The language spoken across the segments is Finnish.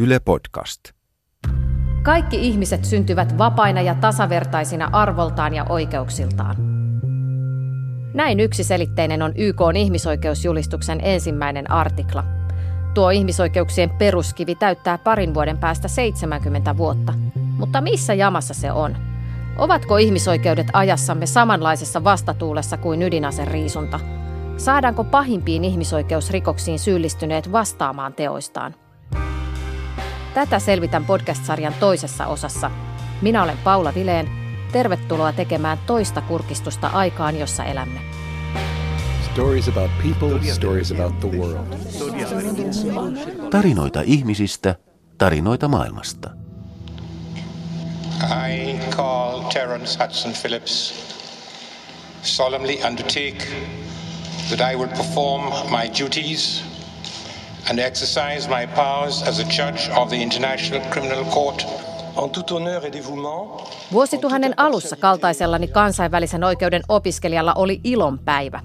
Yle Podcast. Kaikki ihmiset syntyvät vapaina ja tasavertaisina arvoltaan ja oikeuksiltaan. Näin yksiselitteinen on YK on ihmisoikeusjulistuksen ensimmäinen artikla. Tuo ihmisoikeuksien peruskivi täyttää parin vuoden päästä 70 vuotta. Mutta missä jamassa se on? Ovatko ihmisoikeudet ajassamme samanlaisessa vastatuulessa kuin ydinaseriisunta? Saadaanko pahimpiin ihmisoikeusrikoksiin syyllistyneet vastaamaan teoistaan? Tätä selvitän podcast-sarjan toisessa osassa. Minä olen Paula Vileen. Tervetuloa tekemään toista kurkistusta aikaan, jossa elämme. Stories about people, stories about the world. Tarinoita ihmisistä, tarinoita maailmasta. I call Terence Hudson Phillips solemnly undertake that I will perform my duties and exercise my powers as a judge of the International Criminal Court en tout honneur et dévouement. Vuosituhannen alussa kaltaisellani kansainvälisen oikeuden opiskelijalla oli ilon päivä.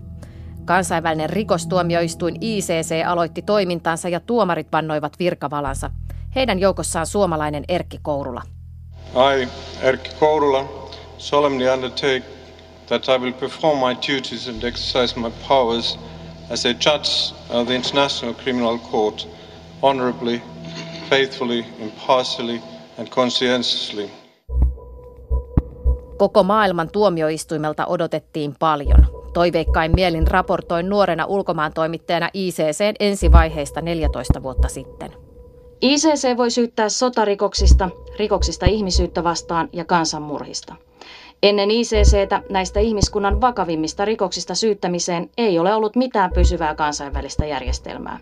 Kansainvälinen rikostuomioistuin ICC aloitti toimintansa ja tuomarit vannoivat virkavalansa. Heidän joukossaan suomalainen Erkki Kourula. I, Erkki Kourula, solemnly undertake that I will perform my duties and exercise my powers as a judge of the International Criminal Court honorably, faithfully, impartially and conscientiously. Koko maailman tuomioistuimelta odotettiin paljon. Toiveikkain mielin raportoin nuorena ulkomaan toimittajana ICCn ensivaiheista 14 vuotta sitten. ICC voi syyttää sotarikoksista, rikoksista ihmisyyttä vastaan ja kansanmurhista. Ennen ICCtä näistä ihmiskunnan vakavimmista rikoksista syyttämiseen ei ole ollut mitään pysyvää kansainvälistä järjestelmää.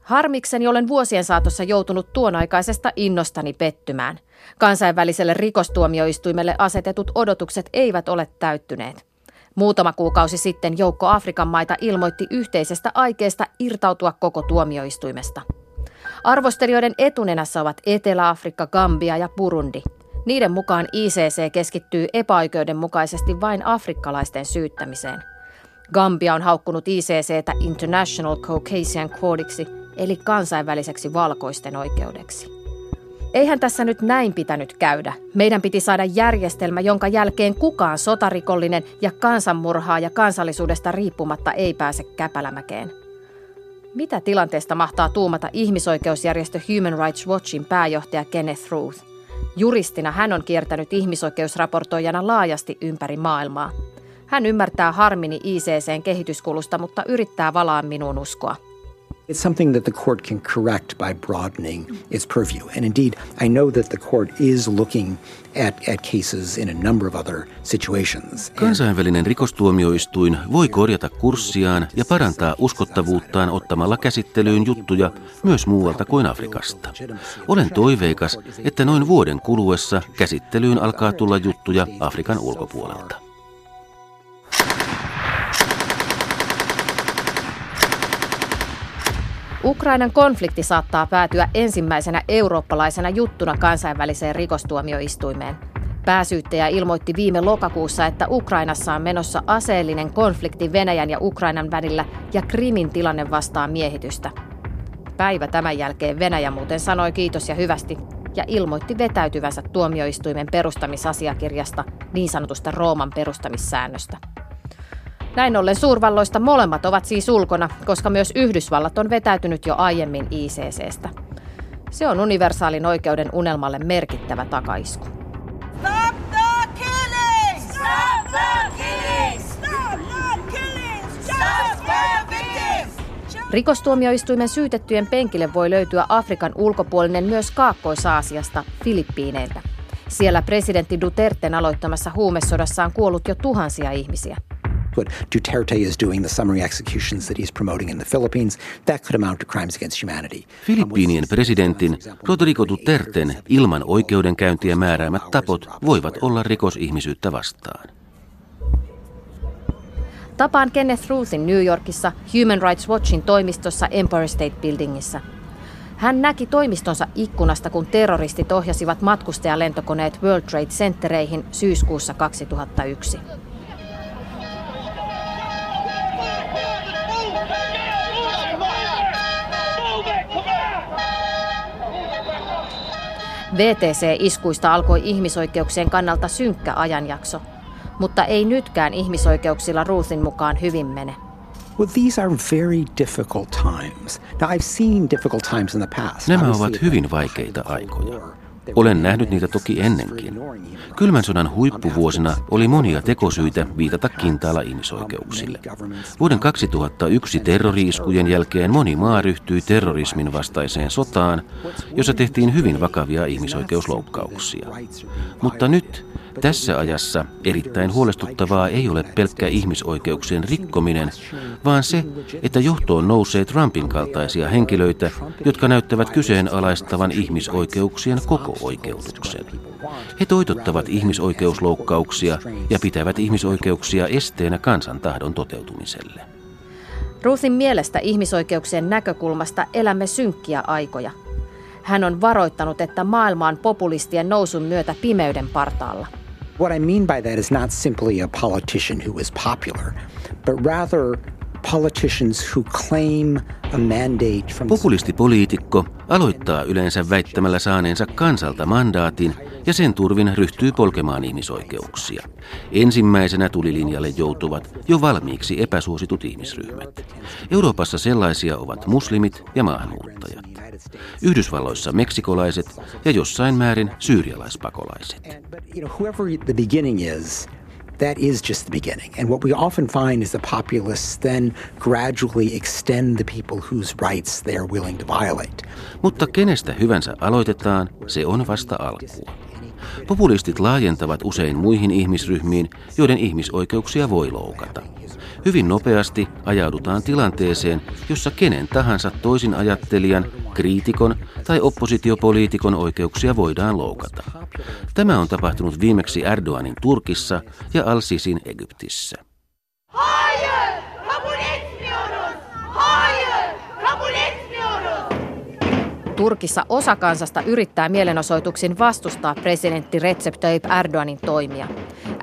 Harmikseni olen vuosien saatossa joutunut tuonaikaisesta innostani pettymään. Kansainväliselle rikostuomioistuimelle asetetut odotukset eivät ole täyttyneet. Muutama kuukausi sitten joukko Afrikan maita ilmoitti yhteisestä aikeesta irtautua koko tuomioistuimesta. Arvostelijoiden etunenässä ovat Etelä-Afrikka, Gambia ja Burundi. Niiden mukaan ICC keskittyy epäoikeudenmukaisesti vain afrikkalaisten syyttämiseen. Gambia on haukkunut ICCtä International Caucasian Courtiksi, eli kansainväliseksi valkoisten oikeudeksi. Eihän tässä nyt näin pitänyt käydä. Meidän piti saada järjestelmä, jonka jälkeen kukaan sotarikollinen ja kansanmurhaa ja kansallisuudesta riippumatta ei pääse käpälämäkeen. Mitä tilanteesta mahtaa tuumata ihmisoikeusjärjestö Human Rights Watchin pääjohtaja Kenneth Ruth? Juristina hän on kiertänyt ihmisoikeusraportoijana laajasti ympäri maailmaa. Hän ymmärtää harmini ICCn kehityskulusta, mutta yrittää valaa minun uskoa. It's something that the court can correct by broadening its purview. And indeed, I know that the court is looking at, at cases in a number of other situations. Kansainvälinen rikostuomioistuin voi korjata kurssiaan ja parantaa uskottavuuttaan ottamalla käsittelyyn juttuja myös muualta kuin Afrikasta. Olen toiveikas, että noin vuoden kuluessa käsittelyyn alkaa tulla juttuja Afrikan ulkopuolelta. Ukrainan konflikti saattaa päätyä ensimmäisenä eurooppalaisena juttuna kansainväliseen rikostuomioistuimeen. Pääsyyttäjä ilmoitti viime lokakuussa, että Ukrainassa on menossa aseellinen konflikti Venäjän ja Ukrainan välillä ja Krimin tilanne vastaa miehitystä. Päivä tämän jälkeen Venäjä muuten sanoi kiitos ja hyvästi ja ilmoitti vetäytyvänsä tuomioistuimen perustamisasiakirjasta, niin sanotusta Rooman perustamissäännöstä. Näin ollen suurvalloista molemmat ovat siis ulkona, koska myös Yhdysvallat on vetäytynyt jo aiemmin ICCstä. Se on universaalin oikeuden unelmalle merkittävä takaisku. Stop the killing! Stop the killing! Stop the killing! Stop the victims! Rikostuomioistuimen syytettyjen penkille voi löytyä Afrikan ulkopuolinen myös Kaakkois-Aasiasta, Filippiineiltä. Siellä presidentti Duterten aloittamassa huumesodassa on kuollut jo tuhansia ihmisiä what Duterte is doing, the summary executions that he's promoting in the Philippines, that could amount to crimes against humanity. Filippiinien presidentin Rodrigo Duterten ilman oikeudenkäyntiä määräämät tapot voivat olla rikos ihmisyyttä vastaan. Tapaan Kenneth Ruthin New Yorkissa Human Rights Watchin toimistossa Empire State Buildingissa. Hän näki toimistonsa ikkunasta, kun terroristit ohjasivat matkustajalentokoneet World Trade Centereihin syyskuussa 2001. VTC-iskuista alkoi ihmisoikeuksien kannalta synkkä ajanjakso, mutta ei nytkään ihmisoikeuksilla Ruthin mukaan hyvin mene. Well, these are very difficult times. Now, I've seen difficult times in the past. Nämä ovat hyvin vaikeita aikoja. Olen nähnyt niitä toki ennenkin. Kylmän sodan huippuvuosina oli monia tekosyitä viitata kintaalla ihmisoikeuksille. Vuoden 2001 terroriiskujen jälkeen moni maa ryhtyi terrorismin vastaiseen sotaan, jossa tehtiin hyvin vakavia ihmisoikeusloukkauksia. Mutta nyt tässä ajassa erittäin huolestuttavaa ei ole pelkkä ihmisoikeuksien rikkominen, vaan se, että johtoon nousee Trumpin kaltaisia henkilöitä, jotka näyttävät kyseenalaistavan ihmisoikeuksien koko oikeutuksen. He toitottavat ihmisoikeusloukkauksia ja pitävät ihmisoikeuksia esteenä kansan tahdon toteutumiselle. Ruthin mielestä ihmisoikeuksien näkökulmasta elämme synkkiä aikoja. Hän on varoittanut, että maailma on populistien nousun myötä pimeyden partaalla. What I mean by that is not simply a politician who is popular, but rather politicians who claim a mandate from Populistipoliitikko aloittaa yleensä väittämällä saaneensa kansalta mandaatin ja sen turvin ryhtyy polkemaan ihmisoikeuksia. Ensimmäisenä tulilinjalle joutuvat jo valmiiksi epäsuositut ihmisryhmät. Euroopassa sellaisia ovat muslimit ja maahanmuuttajat. Yhdysvalloissa meksikolaiset ja jossain määrin syyrialaispakolaiset. That is just the beginning. And what we often find is the populists then gradually extend the people whose rights they are willing to violate. Mutta kenestä hyvänsä aloitetaan, se on vasta alkua. Populistit laajentavat usein muihin ihmisryhmiin, joiden ihmisoikeuksia voi loukata. Hyvin nopeasti ajaudutaan tilanteeseen, jossa kenen tahansa toisin ajattelijan, kriitikon tai oppositiopoliitikon oikeuksia voidaan loukata. Tämä on tapahtunut viimeksi Erdoganin Turkissa ja Al-Sisin Egyptissä. Turkissa osa kansasta yrittää mielenosoituksin vastustaa presidentti Recep Tayyip Erdoganin toimia.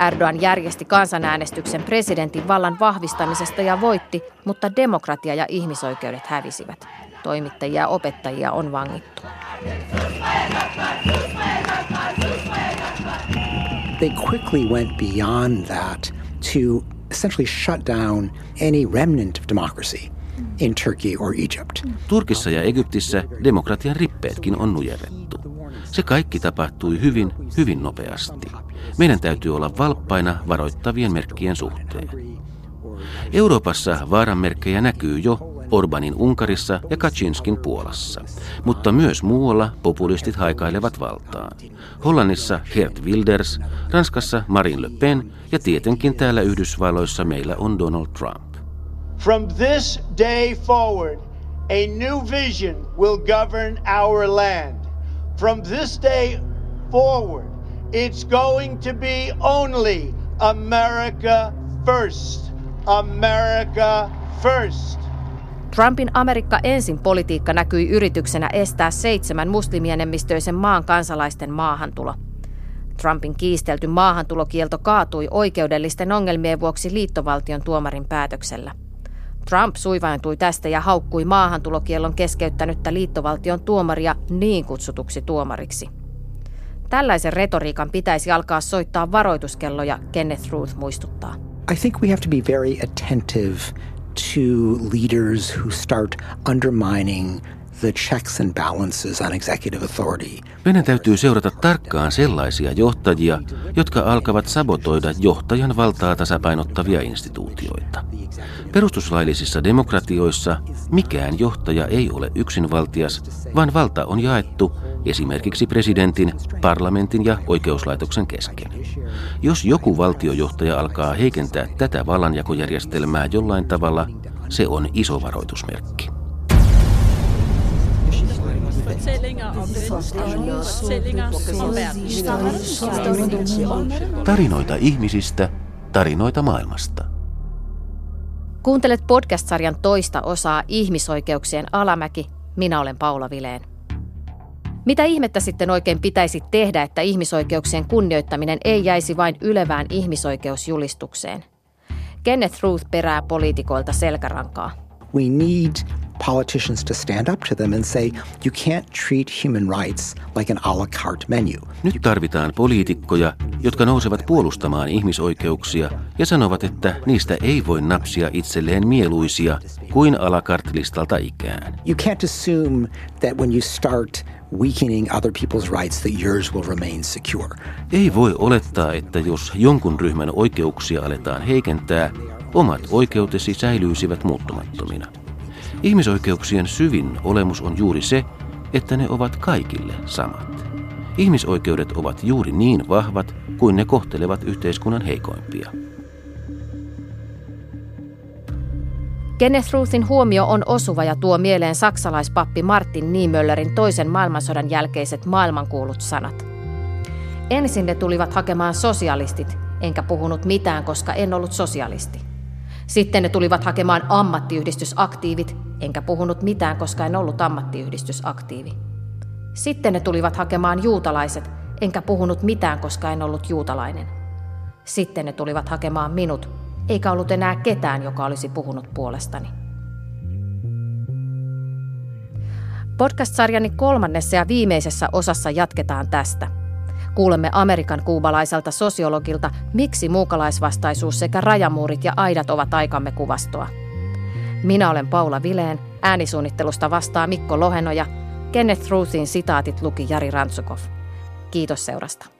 Erdogan järjesti kansanäänestyksen presidentin vallan vahvistamisesta ja voitti, mutta demokratia ja ihmisoikeudet hävisivät. Toimittajia ja opettajia on vangittu. They quickly went beyond that to essentially shut down any remnant of democracy in Turkey or Egypt. Turkissa ja Egyptissä demokratian rippeetkin on nujerrettu. Se kaikki tapahtui hyvin, hyvin nopeasti. Meidän täytyy olla valppaina varoittavien merkkien suhteen. Euroopassa vaaranmerkkejä näkyy jo Orbanin Unkarissa ja Kaczynskin Puolassa, mutta myös muualla populistit haikailevat valtaan. Hollannissa Geert Wilders, Ranskassa Marine Le Pen ja tietenkin täällä Yhdysvalloissa meillä on Donald Trump. From this day forward, a new vision will govern our land. From this day forward, it's going to be only America first. America first. Trumpin Amerikka ensin politiikka näkyi yrityksenä estää seitsemän muslimienemmistöisen maan kansalaisten maahantulo. Trumpin kiistelty maahantulokielto kaatui oikeudellisten ongelmien vuoksi liittovaltion tuomarin päätöksellä. Trump suivaantui tästä ja haukkui maahantulokiellon keskeyttänyttä liittovaltion tuomaria niin kutsutuksi tuomariksi. Tällaisen retoriikan pitäisi alkaa soittaa varoituskelloja, Kenneth Ruth muistuttaa. I think we have to be very attentive to leaders who start undermining Meidän täytyy seurata tarkkaan sellaisia johtajia, jotka alkavat sabotoida johtajan valtaa tasapainottavia instituutioita. Perustuslaillisissa demokratioissa mikään johtaja ei ole yksinvaltias, vaan valta on jaettu esimerkiksi presidentin, parlamentin ja oikeuslaitoksen kesken. Jos joku valtiojohtaja alkaa heikentää tätä vallanjakojärjestelmää jollain tavalla, se on iso varoitusmerkki. Fortællinger om mennesker, fortællinger om verden. Tarinoita ihmisistä, tarinoita maailmasta. Kuuntelet podcast-sarjan toista osaa Ihmisoikeuksien alamäki. Minä olen Paula Vileen. Mitä ihmettä sitten oikein pitäisi tehdä, että ihmisoikeuksien kunnioittaminen ei jäisi vain ylevään ihmisoikeusjulistukseen? Kenneth Ruth perää poliitikoilta selkärankaa. We need politicians to stand up to them and say, you can't treat human rights like an a la carte menu. Nyt tarvitaan poliitikkoja, jotka nousevat puolustamaan ihmisoikeuksia ja sanovat, että niistä ei voi napsia itselleen mieluisia kuin a la carte listalta ikään. You can't assume that when you start weakening other people's rights that yours will remain secure. Ei voi olettaa, että jos jonkun ryhmän oikeuksia aletaan heikentää, omat oikeutesi säilyisivät muuttumattomina. Ihmisoikeuksien syvin olemus on juuri se, että ne ovat kaikille samat. Ihmisoikeudet ovat juuri niin vahvat kuin ne kohtelevat yhteiskunnan heikoimpia. Kenneth Ruthin huomio on osuva ja tuo mieleen saksalaispappi Martin Niemöllerin toisen maailmansodan jälkeiset maailmankuulut sanat. Ensin ne tulivat hakemaan sosialistit, enkä puhunut mitään, koska en ollut sosialisti. Sitten ne tulivat hakemaan ammattiyhdistysaktiivit, enkä puhunut mitään, koska en ollut ammattiyhdistysaktiivi. Sitten ne tulivat hakemaan juutalaiset, enkä puhunut mitään, koska en ollut juutalainen. Sitten ne tulivat hakemaan minut, eikä ollut enää ketään, joka olisi puhunut puolestani. Podcast-sarjani kolmannessa ja viimeisessä osassa jatketaan tästä. Kuulemme Amerikan kuubalaiselta sosiologilta, miksi muukalaisvastaisuus sekä rajamuurit ja aidat ovat aikamme kuvastoa. Minä olen Paula Vileen, äänisuunnittelusta vastaa Mikko Lohenoja, Kenneth Ruthin sitaatit luki Jari Rantsukov. Kiitos seurasta.